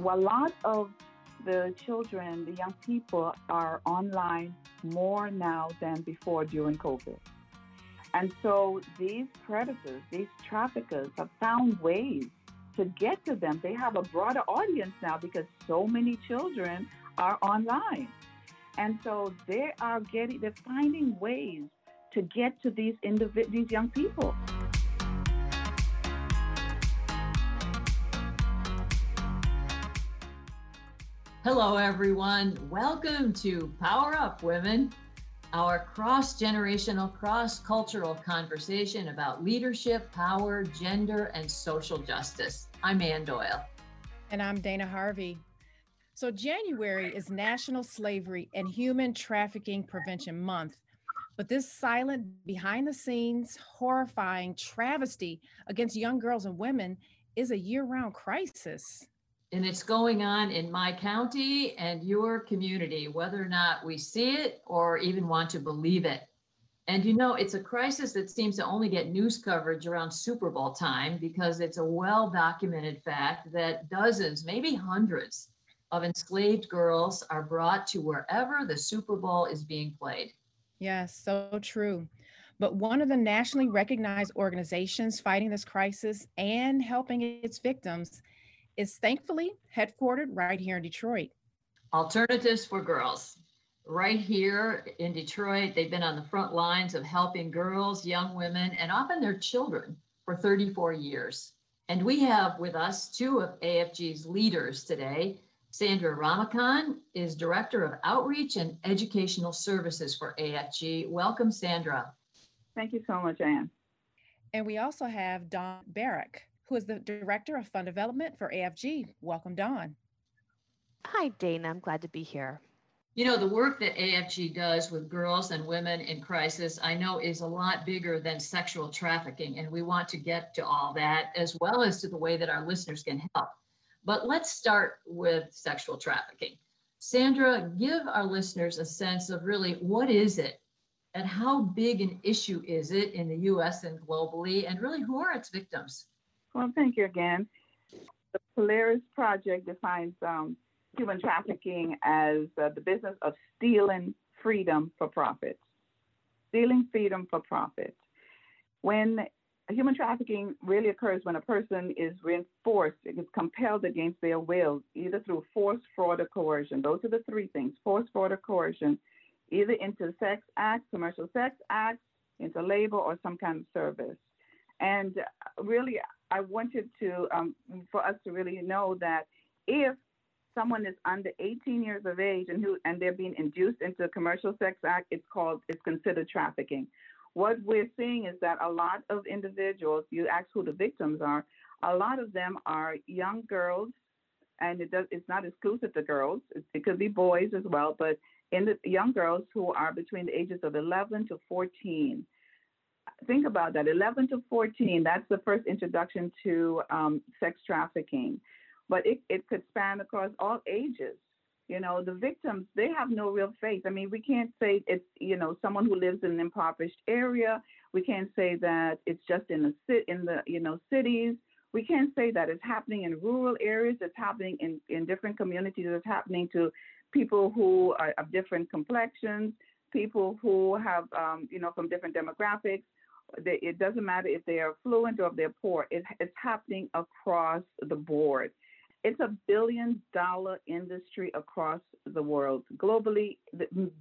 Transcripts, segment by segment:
Well, a lot of the children, the young people are online more now than before during COVID. And so these predators, these traffickers have found ways to get to them. They have a broader audience now because so many children are online. And so they are getting, they're finding ways to get to these individ- these young people. Hello, everyone. Welcome to Power Up Women, our cross generational, cross cultural conversation about leadership, power, gender, and social justice. I'm Ann Doyle. And I'm Dana Harvey. So, January is National Slavery and Human Trafficking Prevention Month. But this silent, behind the scenes, horrifying travesty against young girls and women is a year round crisis and it's going on in my county and your community, whether or not we see it or even want to believe it. And you know, it's a crisis that seems to only get news coverage around Super Bowl time because it's a well documented fact that dozens, maybe hundreds, of enslaved girls are brought to wherever the Super Bowl is being played. Yes, so true. But one of the nationally recognized organizations fighting this crisis and helping its victims is thankfully headquartered right here in Detroit. Alternatives for Girls. Right here in Detroit, they've been on the front lines of helping girls, young women, and often their children for 34 years. And we have with us two of AFG's leaders today. Sandra Ramakhan is Director of Outreach and Educational Services for AFG. Welcome, Sandra. Thank you so much, Ann. And we also have Dawn Barrick, who is the Director of Fund Development for AFG. Welcome, Dawn. Hi, Dana. I'm glad to be here. You know, the work that AFG does with girls and women in crisis, I know is a lot bigger than sexual trafficking. And we want to get to all that as well as to the way that our listeners can help. But let's start with sexual trafficking. Sandra, give our listeners a sense of really what is it and how big an issue is it in the US and globally, and really who are its victims? Well, thank you again. The Polaris Project defines um, human trafficking as uh, the business of stealing freedom for profit. Stealing freedom for profit. When human trafficking really occurs when a person is reinforced, it is compelled against their will, either through force, fraud, or coercion. Those are the three things force, fraud, or coercion, either into sex acts, commercial sex acts, into labor, or some kind of service. And really, I wanted to um, for us to really know that if someone is under 18 years of age and who and they're being induced into a commercial sex act, it's called it's considered trafficking. What we're seeing is that a lot of individuals, you ask who the victims are, a lot of them are young girls, and it does it's not exclusive to girls. It, it could be boys as well, but in the young girls who are between the ages of 11 to 14 think about that. 11 to 14 that's the first introduction to um, sex trafficking. But it, it could span across all ages. You know the victims they have no real faith. I mean we can't say it's you know someone who lives in an impoverished area. We can't say that it's just in the cit in the you know cities. We can't say that it's happening in rural areas it's happening in in different communities it's happening to people who are of different complexions people who have um, you know from different demographics it doesn't matter if they are fluent or if they're poor. It, it's happening across the board. It's a billion dollar industry across the world. Globally,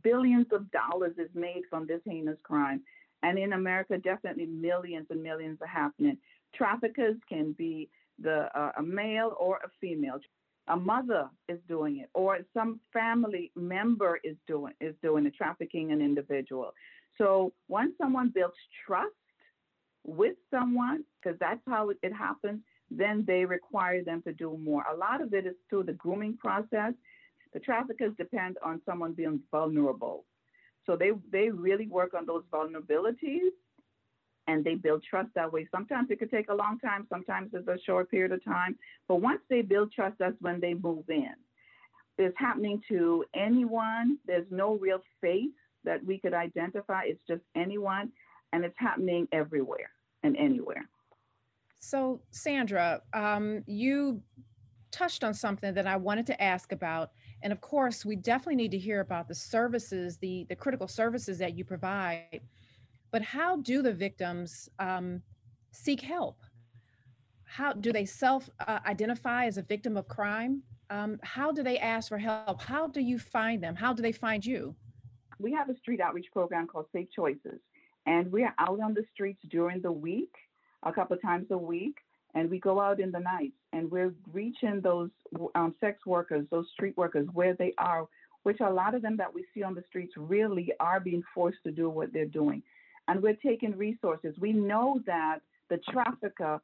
billions of dollars is made from this heinous crime. And in America, definitely millions and millions are happening. Traffickers can be the uh, a male or a female. A mother is doing it, or some family member is doing is doing the trafficking an individual. So once someone builds trust with someone, because that's how it, happens, then they require them to do more. A lot of it is through the grooming process. The traffickers depend on someone being vulnerable. So they, they really work on those vulnerabilities and they build trust that way. Sometimes it could take a long time, sometimes it's a short period of time. But once they build trust, that's when they move in. It's happening to anyone. There's no real face that we could identify. It's just anyone and it's happening everywhere and anywhere. So, Sandra, um, you touched on something that I wanted to ask about. And of course, we definitely need to hear about the services, the, the critical services that you provide. But how do the victims um, seek help? How do they self uh, identify as a victim of crime? Um, how do they ask for help? How do you find them? How do they find you? We have a street outreach program called Safe Choices, and we're out on the streets during the week, a couple times a week, and we go out in the nights and we're reaching those um, sex workers, those street workers where they are, which a lot of them that we see on the streets really are being forced to do what they're doing. And we're taking resources. We know that the trafficker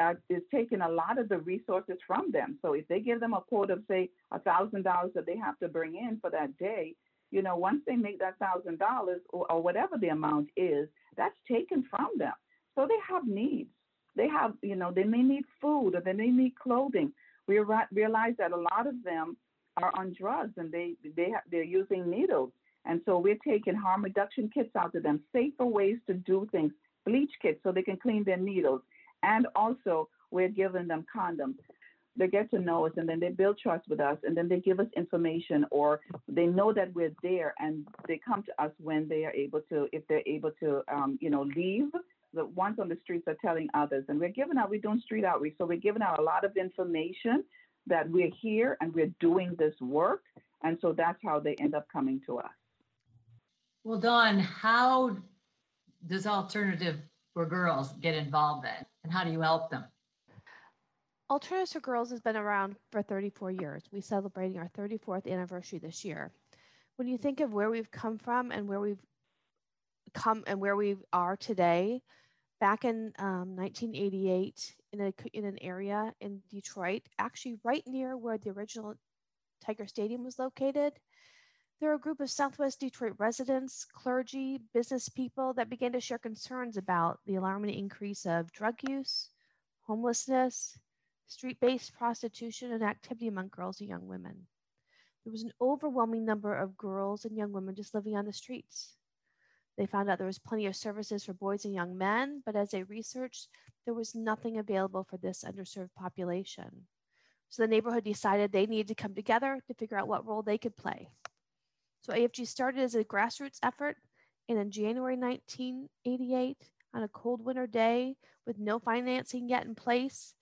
uh, is taking a lot of the resources from them. So if they give them a quote of say a thousand dollars that they have to bring in for that day, you know, once they make that thousand dollars or whatever the amount is, that's taken from them. So they have needs. They have, you know, they may need food or they may need clothing. We realize that a lot of them are on drugs and they they ha- they're using needles, and so we're taking harm reduction kits out to them, safer ways to do things, bleach kits so they can clean their needles, and also we're giving them condoms. They get to know us and then they build trust with us and then they give us information or they know that we're there and they come to us when they are able to, if they're able to, um, you know, leave the ones on the streets are telling others. And we're giving out, we're doing street outreach. So we're giving out a lot of information that we're here and we're doing this work. And so that's how they end up coming to us. Well, Dawn, how does Alternative for Girls get involved in and how do you help them? Alternatives for Girls has been around for 34 years. We're celebrating our 34th anniversary this year. When you think of where we've come from and where we've come and where we are today, back in um, 1988 in, a, in an area in Detroit, actually right near where the original Tiger Stadium was located. There were a group of Southwest Detroit residents, clergy, business people that began to share concerns about the alarming increase of drug use, homelessness, street based prostitution, and activity among girls and young women. There was an overwhelming number of girls and young women just living on the streets. They found out there was plenty of services for boys and young men, but as they researched, there was nothing available for this underserved population. So the neighborhood decided they needed to come together to figure out what role they could play. So AFG started as a grassroots effort, and in January 1988, on a cold winter day with no financing yet in place,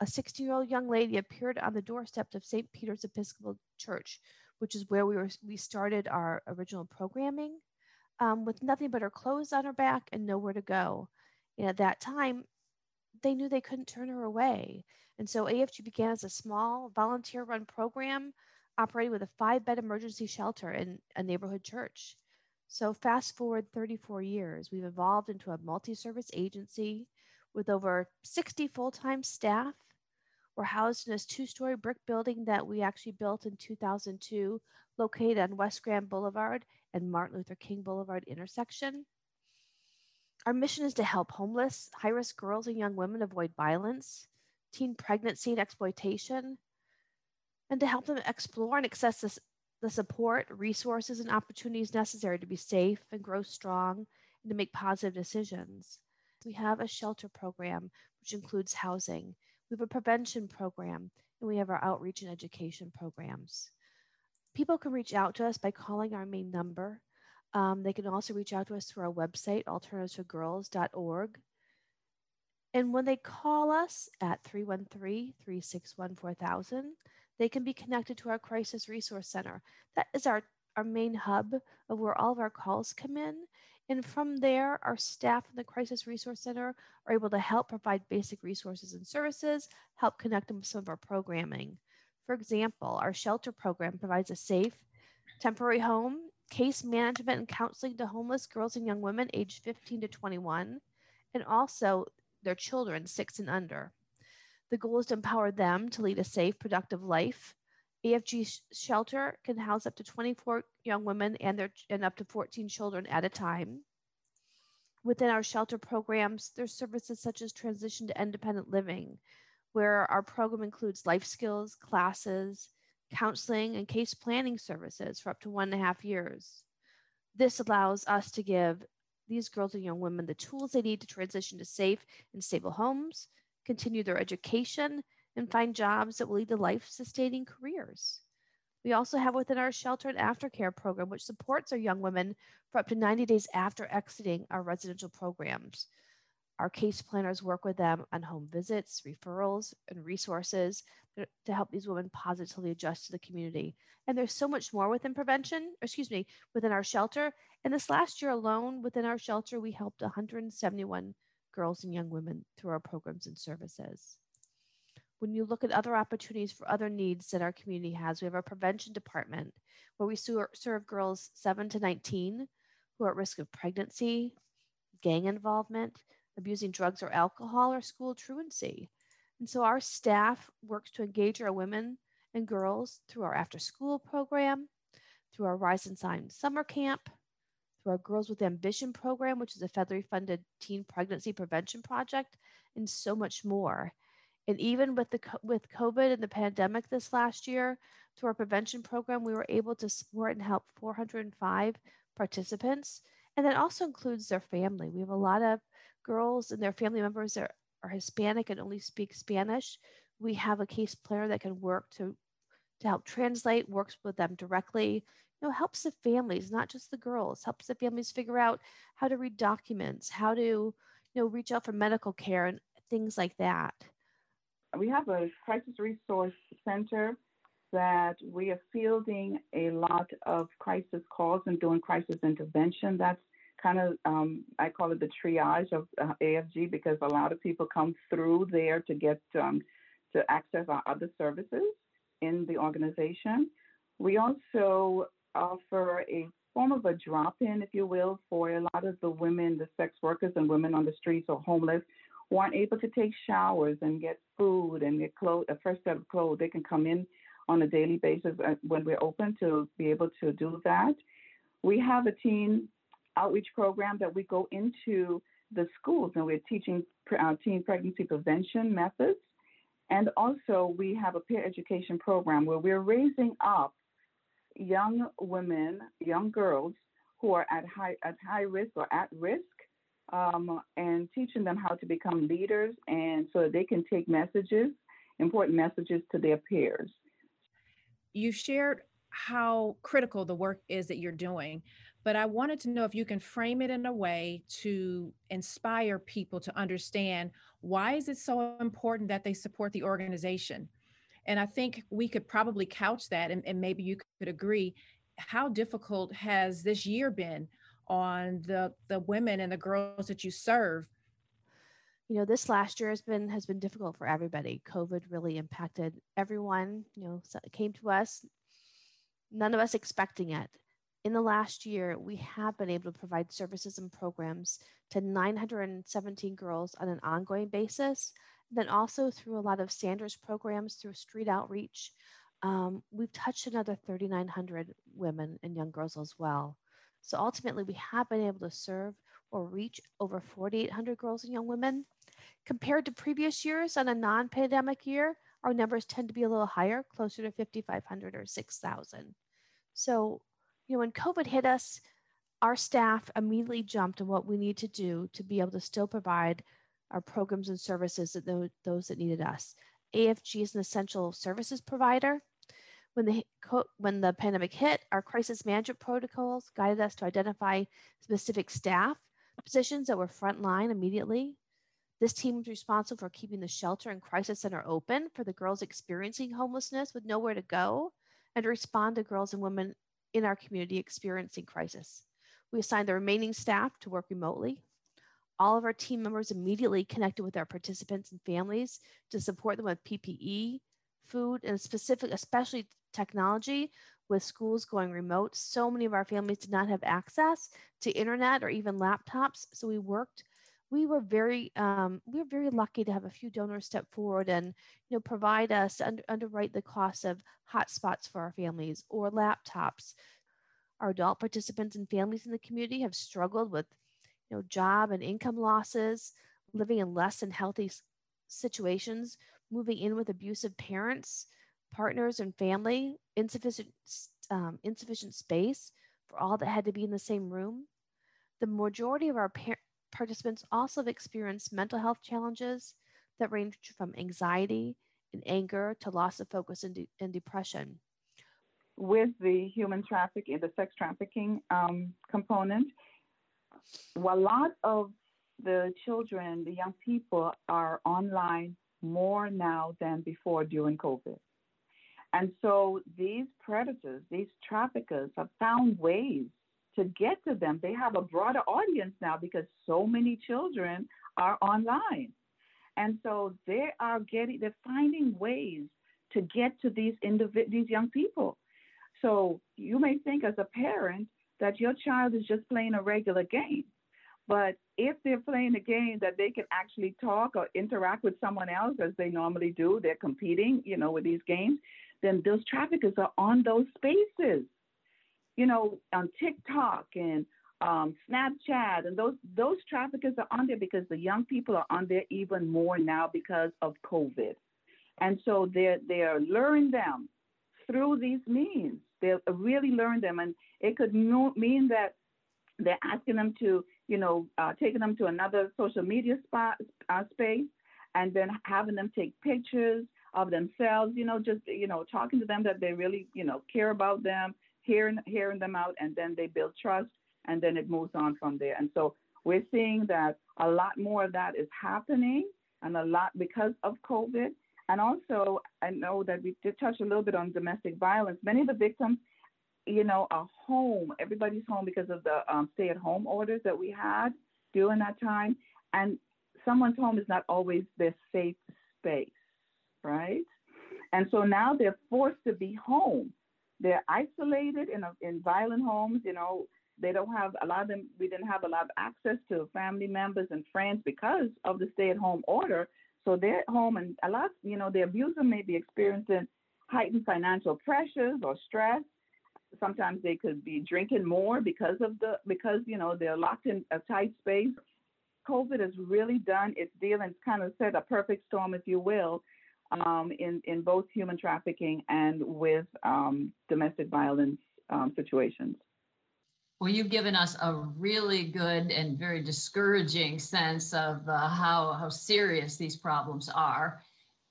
a 16 year old young lady appeared on the doorstep of St. Peter's Episcopal Church, which is where we, were, we started our original programming um, with nothing but her clothes on her back and nowhere to go. And at that time, they knew they couldn't turn her away. And so AFG began as a small volunteer run program operating with a five bed emergency shelter in a neighborhood church. So, fast forward 34 years, we've evolved into a multi service agency with over 60 full time staff. We're housed in a two story brick building that we actually built in 2002, located on West Grand Boulevard and Martin Luther King Boulevard intersection. Our mission is to help homeless, high risk girls and young women avoid violence, teen pregnancy and exploitation, and to help them explore and access this, the support, resources, and opportunities necessary to be safe and grow strong and to make positive decisions. We have a shelter program, which includes housing. We have a prevention program, and we have our outreach and education programs people can reach out to us by calling our main number. Um, they can also reach out to us through our website, alternativesforgirls.org. And when they call us at 313 361 4000, they can be connected to our Crisis Resource Center. That is our, our main hub of where all of our calls come in. And from there, our staff in the Crisis Resource Center are able to help provide basic resources and services, help connect them with some of our programming. For example, our shelter program provides a safe, temporary home, case management and counseling to homeless girls and young women aged 15 to 21, and also their children, six and under. The goal is to empower them to lead a safe, productive life. AFG shelter can house up to 24 young women and, their, and up to 14 children at a time. Within our shelter programs, there's services such as transition to independent living, where our program includes life skills, classes, counseling, and case planning services for up to one and a half years. This allows us to give these girls and young women the tools they need to transition to safe and stable homes, continue their education, and find jobs that will lead to life sustaining careers. We also have within our shelter and aftercare program, which supports our young women for up to 90 days after exiting our residential programs. Our case planners work with them on home visits, referrals, and resources to help these women positively adjust to the community. And there's so much more within prevention, excuse me, within our shelter. And this last year alone, within our shelter, we helped 171 girls and young women through our programs and services. When you look at other opportunities for other needs that our community has, we have a prevention department where we serve girls 7 to 19 who are at risk of pregnancy, gang involvement, abusing drugs or alcohol, or school truancy. And so our staff works to engage our women and girls through our after school program, through our Rise and Shine summer camp, through our Girls with Ambition program, which is a federally funded teen pregnancy prevention project, and so much more. And even with the with COVID and the pandemic this last year, through our prevention program, we were able to support and help 405 participants. And that also includes their family. We have a lot of girls and their family members that are Hispanic and only speak Spanish. We have a case planner that can work to to help translate, works with them directly, you know, helps the families, not just the girls, helps the families figure out how to read documents, how to, you know, reach out for medical care and things like that. We have a crisis resource center that we are fielding a lot of crisis calls and doing crisis intervention. That's kind of um, I call it the triage of uh, AFG because a lot of people come through there to get um, to access our other services in the organization. We also offer a form of a drop-in, if you will, for a lot of the women, the sex workers and women on the streets or homeless who aren't able to take showers and get food and get clothes, a first set of clothes. They can come in on a daily basis uh, when we're open to be able to do that. We have a teen outreach program that we go into the schools and we're teaching uh, teen pregnancy prevention methods. And also, we have a peer education program where we're raising up young women, young girls who are at high, at high risk or at risk um, and teaching them how to become leaders and so they can take messages, important messages to their peers. You shared how critical the work is that you're doing but I wanted to know if you can frame it in a way to inspire people to understand why is it so important that they support the organization. And I think we could probably couch that, and, and maybe you could agree. How difficult has this year been on the the women and the girls that you serve? You know, this last year has been has been difficult for everybody. COVID really impacted everyone. You know, so came to us, none of us expecting it in the last year, we have been able to provide services and programs to 917 girls on an ongoing basis. Then also through a lot of Sandra's programs through street outreach, um, we've touched another 3,900 women and young girls as well. So ultimately, we have been able to serve or reach over 4,800 girls and young women. Compared to previous years on a non pandemic year, our numbers tend to be a little higher, closer to 5,500 or 6,000. So you know, when COVID hit us, our staff immediately jumped on what we need to do to be able to still provide our programs and services to those that needed us. AFG is an essential services provider. When the, when the pandemic hit, our crisis management protocols guided us to identify specific staff positions that were frontline immediately. This team was responsible for keeping the shelter and crisis center open for the girls experiencing homelessness with nowhere to go and to respond to girls and women in our community experiencing crisis. We assigned the remaining staff to work remotely. All of our team members immediately connected with our participants and families to support them with PPE, food, and specific, especially technology with schools going remote. So many of our families did not have access to internet or even laptops. So we worked we were very um, we were very lucky to have a few donors step forward and you know provide us under, underwrite the cost of hotspots for our families or laptops. Our adult participants and families in the community have struggled with you know job and income losses, living in less than healthy situations, moving in with abusive parents, partners, and family, insufficient um, insufficient space for all that had to be in the same room. The majority of our par- participants also have experienced mental health challenges that range from anxiety and anger to loss of focus and, de- and depression. With the human trafficking, the sex trafficking um, component, a lot of the children, the young people are online more now than before during COVID. And so these predators, these traffickers have found ways to get to them. They have a broader audience now because so many children are online. And so they are getting, they're finding ways to get to these individ- these young people. So you may think as a parent that your child is just playing a regular game. But if they're playing a game that they can actually talk or interact with someone else as they normally do, they're competing, you know, with these games, then those traffickers are on those spaces. You know, on TikTok and um, Snapchat, and those those traffickers are on there because the young people are on there even more now because of COVID, and so they're they're luring them through these means. They're really learn them, and it could no, mean that they're asking them to, you know, uh, taking them to another social media spot uh, space, and then having them take pictures of themselves, you know, just you know, talking to them that they really, you know, care about them, hearing hearing them out, and then they build trust, and then it moves on from there. And so we're seeing that a lot more of that is happening, and a lot because of COVID. And also, I know that we did touch a little bit on domestic violence. Many of the victims you know, a home. Everybody's home because of the um, stay-at-home orders that we had during that time, and someone's home is not always their safe space, right? And so now they're forced to be home. They're isolated in a, in violent homes. You know, they don't have a lot of them. We didn't have a lot of access to family members and friends because of the stay-at-home order. So they're at home, and a lot, you know, the abuser may be experiencing heightened financial pressures or stress sometimes they could be drinking more because of the because you know they're locked in a tight space. COVID has really done its deal and kind of set a perfect storm, if you will, um, in in both human trafficking and with um, domestic violence um, situations. Well, you've given us a really good and very discouraging sense of uh, how how serious these problems are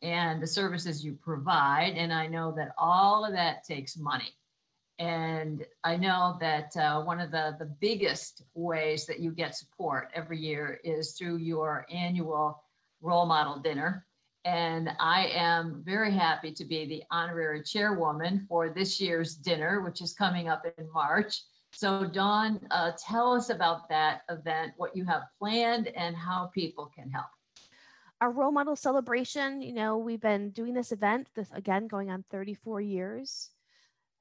and the services you provide. And I know that all of that takes money. And I know that uh, one of the, the biggest ways that you get support every year is through your annual role model dinner. And I am very happy to be the honorary chairwoman for this year's dinner, which is coming up in March. So, Dawn, uh, tell us about that event, what you have planned, and how people can help. Our role model celebration, you know, we've been doing this event, this again going on 34 years.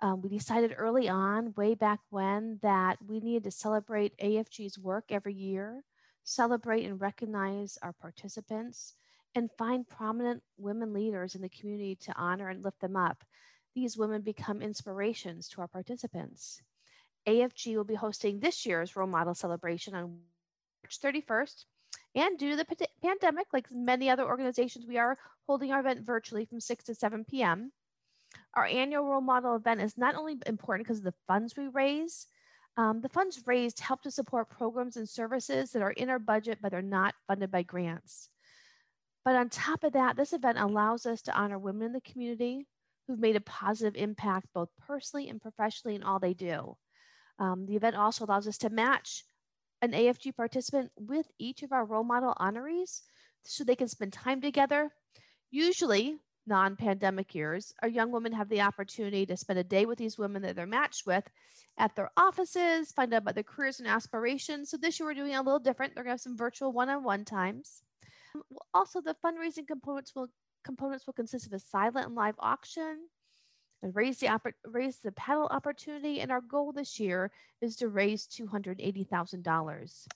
Um, we decided early on, way back when, that we needed to celebrate AFG's work every year, celebrate and recognize our participants, and find prominent women leaders in the community to honor and lift them up. These women become inspirations to our participants. AFG will be hosting this year's role model celebration on March 31st. And due to the pandemic, like many other organizations, we are holding our event virtually from 6 to 7 p.m. Our annual role model event is not only important because of the funds we raise, um, the funds raised help to support programs and services that are in our budget, but are not funded by grants. But on top of that, this event allows us to honor women in the community who've made a positive impact both personally and professionally in all they do. Um, the event also allows us to match an AFG participant with each of our role model honorees so they can spend time together. Usually, non pandemic years, our young women have the opportunity to spend a day with these women that they're matched with at their offices, find out about their careers and aspirations. So this year we're doing a little different. They're going to have some virtual one on one times. Um, also, the fundraising components will components will consist of a silent and live auction, and raise the raise the paddle opportunity. And our goal this year is to raise two hundred eighty thousand dollars.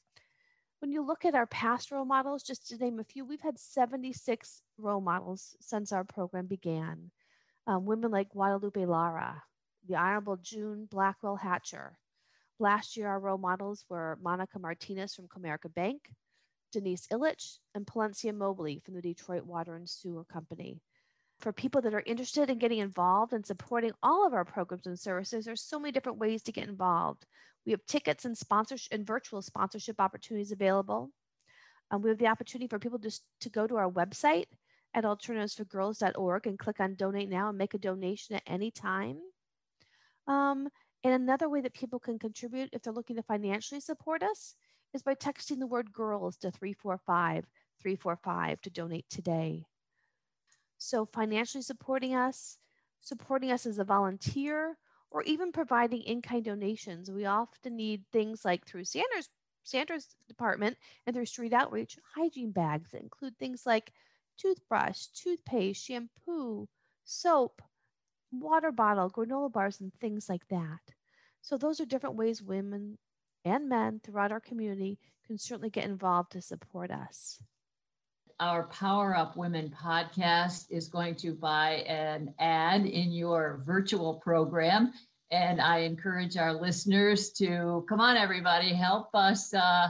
When you look at our past role models, just to name a few, we've had 76 role models since our program began. Um, women like Guadalupe Lara, the Honorable June Blackwell Hatcher. Last year, our role models were Monica Martinez from Comerica Bank, Denise Ilitch, and Palencia Mobley from the Detroit Water and Sewer Company. For people that are interested in getting involved and supporting all of our programs and services, there's so many different ways to get involved. We have tickets and sponsorship and virtual sponsorship opportunities available. Um, we have the opportunity for people just to go to our website at alternatives4girls.org and click on donate now and make a donation at any time. Um, and another way that people can contribute if they're looking to financially support us is by texting the word girls to 345 345 to donate today. So, financially supporting us, supporting us as a volunteer, or even providing in kind donations. We often need things like through Sandra's, Sandra's department and through street outreach, hygiene bags that include things like toothbrush, toothpaste, shampoo, soap, water bottle, granola bars, and things like that. So, those are different ways women and men throughout our community can certainly get involved to support us. Our Power Up Women podcast is going to buy an ad in your virtual program. And I encourage our listeners to come on, everybody, help us uh,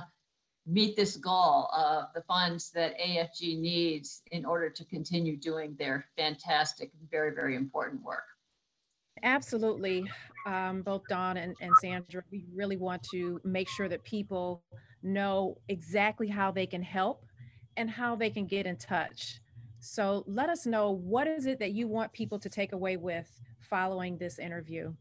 meet this goal of the funds that AFG needs in order to continue doing their fantastic, very, very important work. Absolutely. Um, both Dawn and, and Sandra, we really want to make sure that people know exactly how they can help and how they can get in touch. So let us know what is it that you want people to take away with following this interview.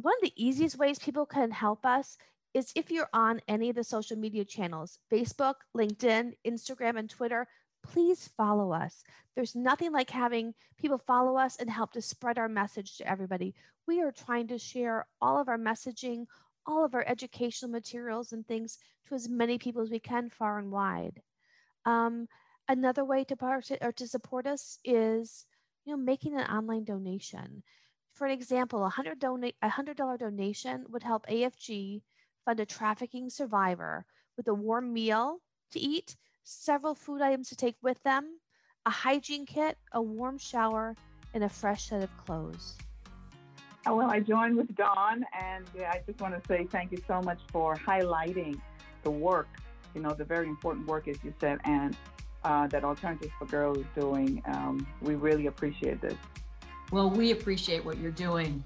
One of the easiest ways people can help us is if you're on any of the social media channels Facebook, LinkedIn, Instagram, and Twitter, please follow us. There's nothing like having people follow us and help to spread our message to everybody. We are trying to share all of our messaging, all of our educational materials and things to as many people as we can far and wide. Um, another way to part or to support us is you know making an online donation. For an example, a hundred donate a hundred dollar donation would help AFG fund a trafficking survivor with a warm meal to eat several food items to take with them, a hygiene kit, a warm shower, and a fresh set of clothes. Oh, well, I join with Dawn, and I just want to say thank you so much for highlighting the work, you know, the very important work, as you said, and uh, that Alternatives for Girls is doing. Um, we really appreciate this. Well, we appreciate what you're doing.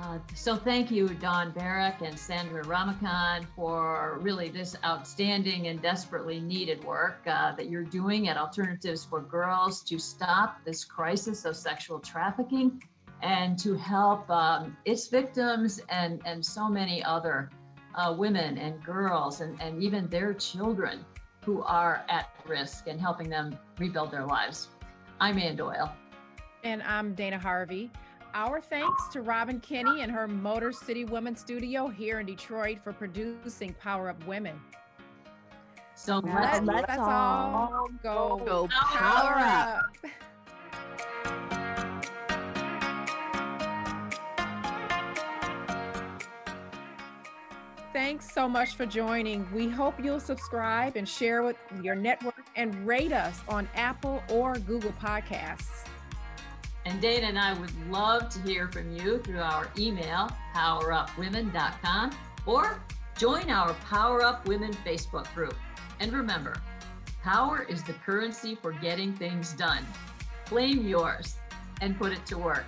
Uh, so thank you, Dawn Barrick and Sandra Ramakan, for really this outstanding and desperately needed work uh, that you're doing at Alternatives for Girls to stop this crisis of sexual trafficking and to help um, its victims and, and so many other uh, women and girls and, and even their children who are at risk and helping them rebuild their lives. I'm Ann Doyle. And I'm Dana Harvey. Our thanks to Robin Kinney and her Motor City Women Studio here in Detroit for producing Power Up Women. So let's, let's, let's all go, go power, power up. up. Thanks so much for joining. We hope you'll subscribe and share with your network and rate us on Apple or Google Podcasts. And Dana and I would love to hear from you through our email, powerupwomen.com, or join our Power Up Women Facebook group. And remember, power is the currency for getting things done. Claim yours and put it to work.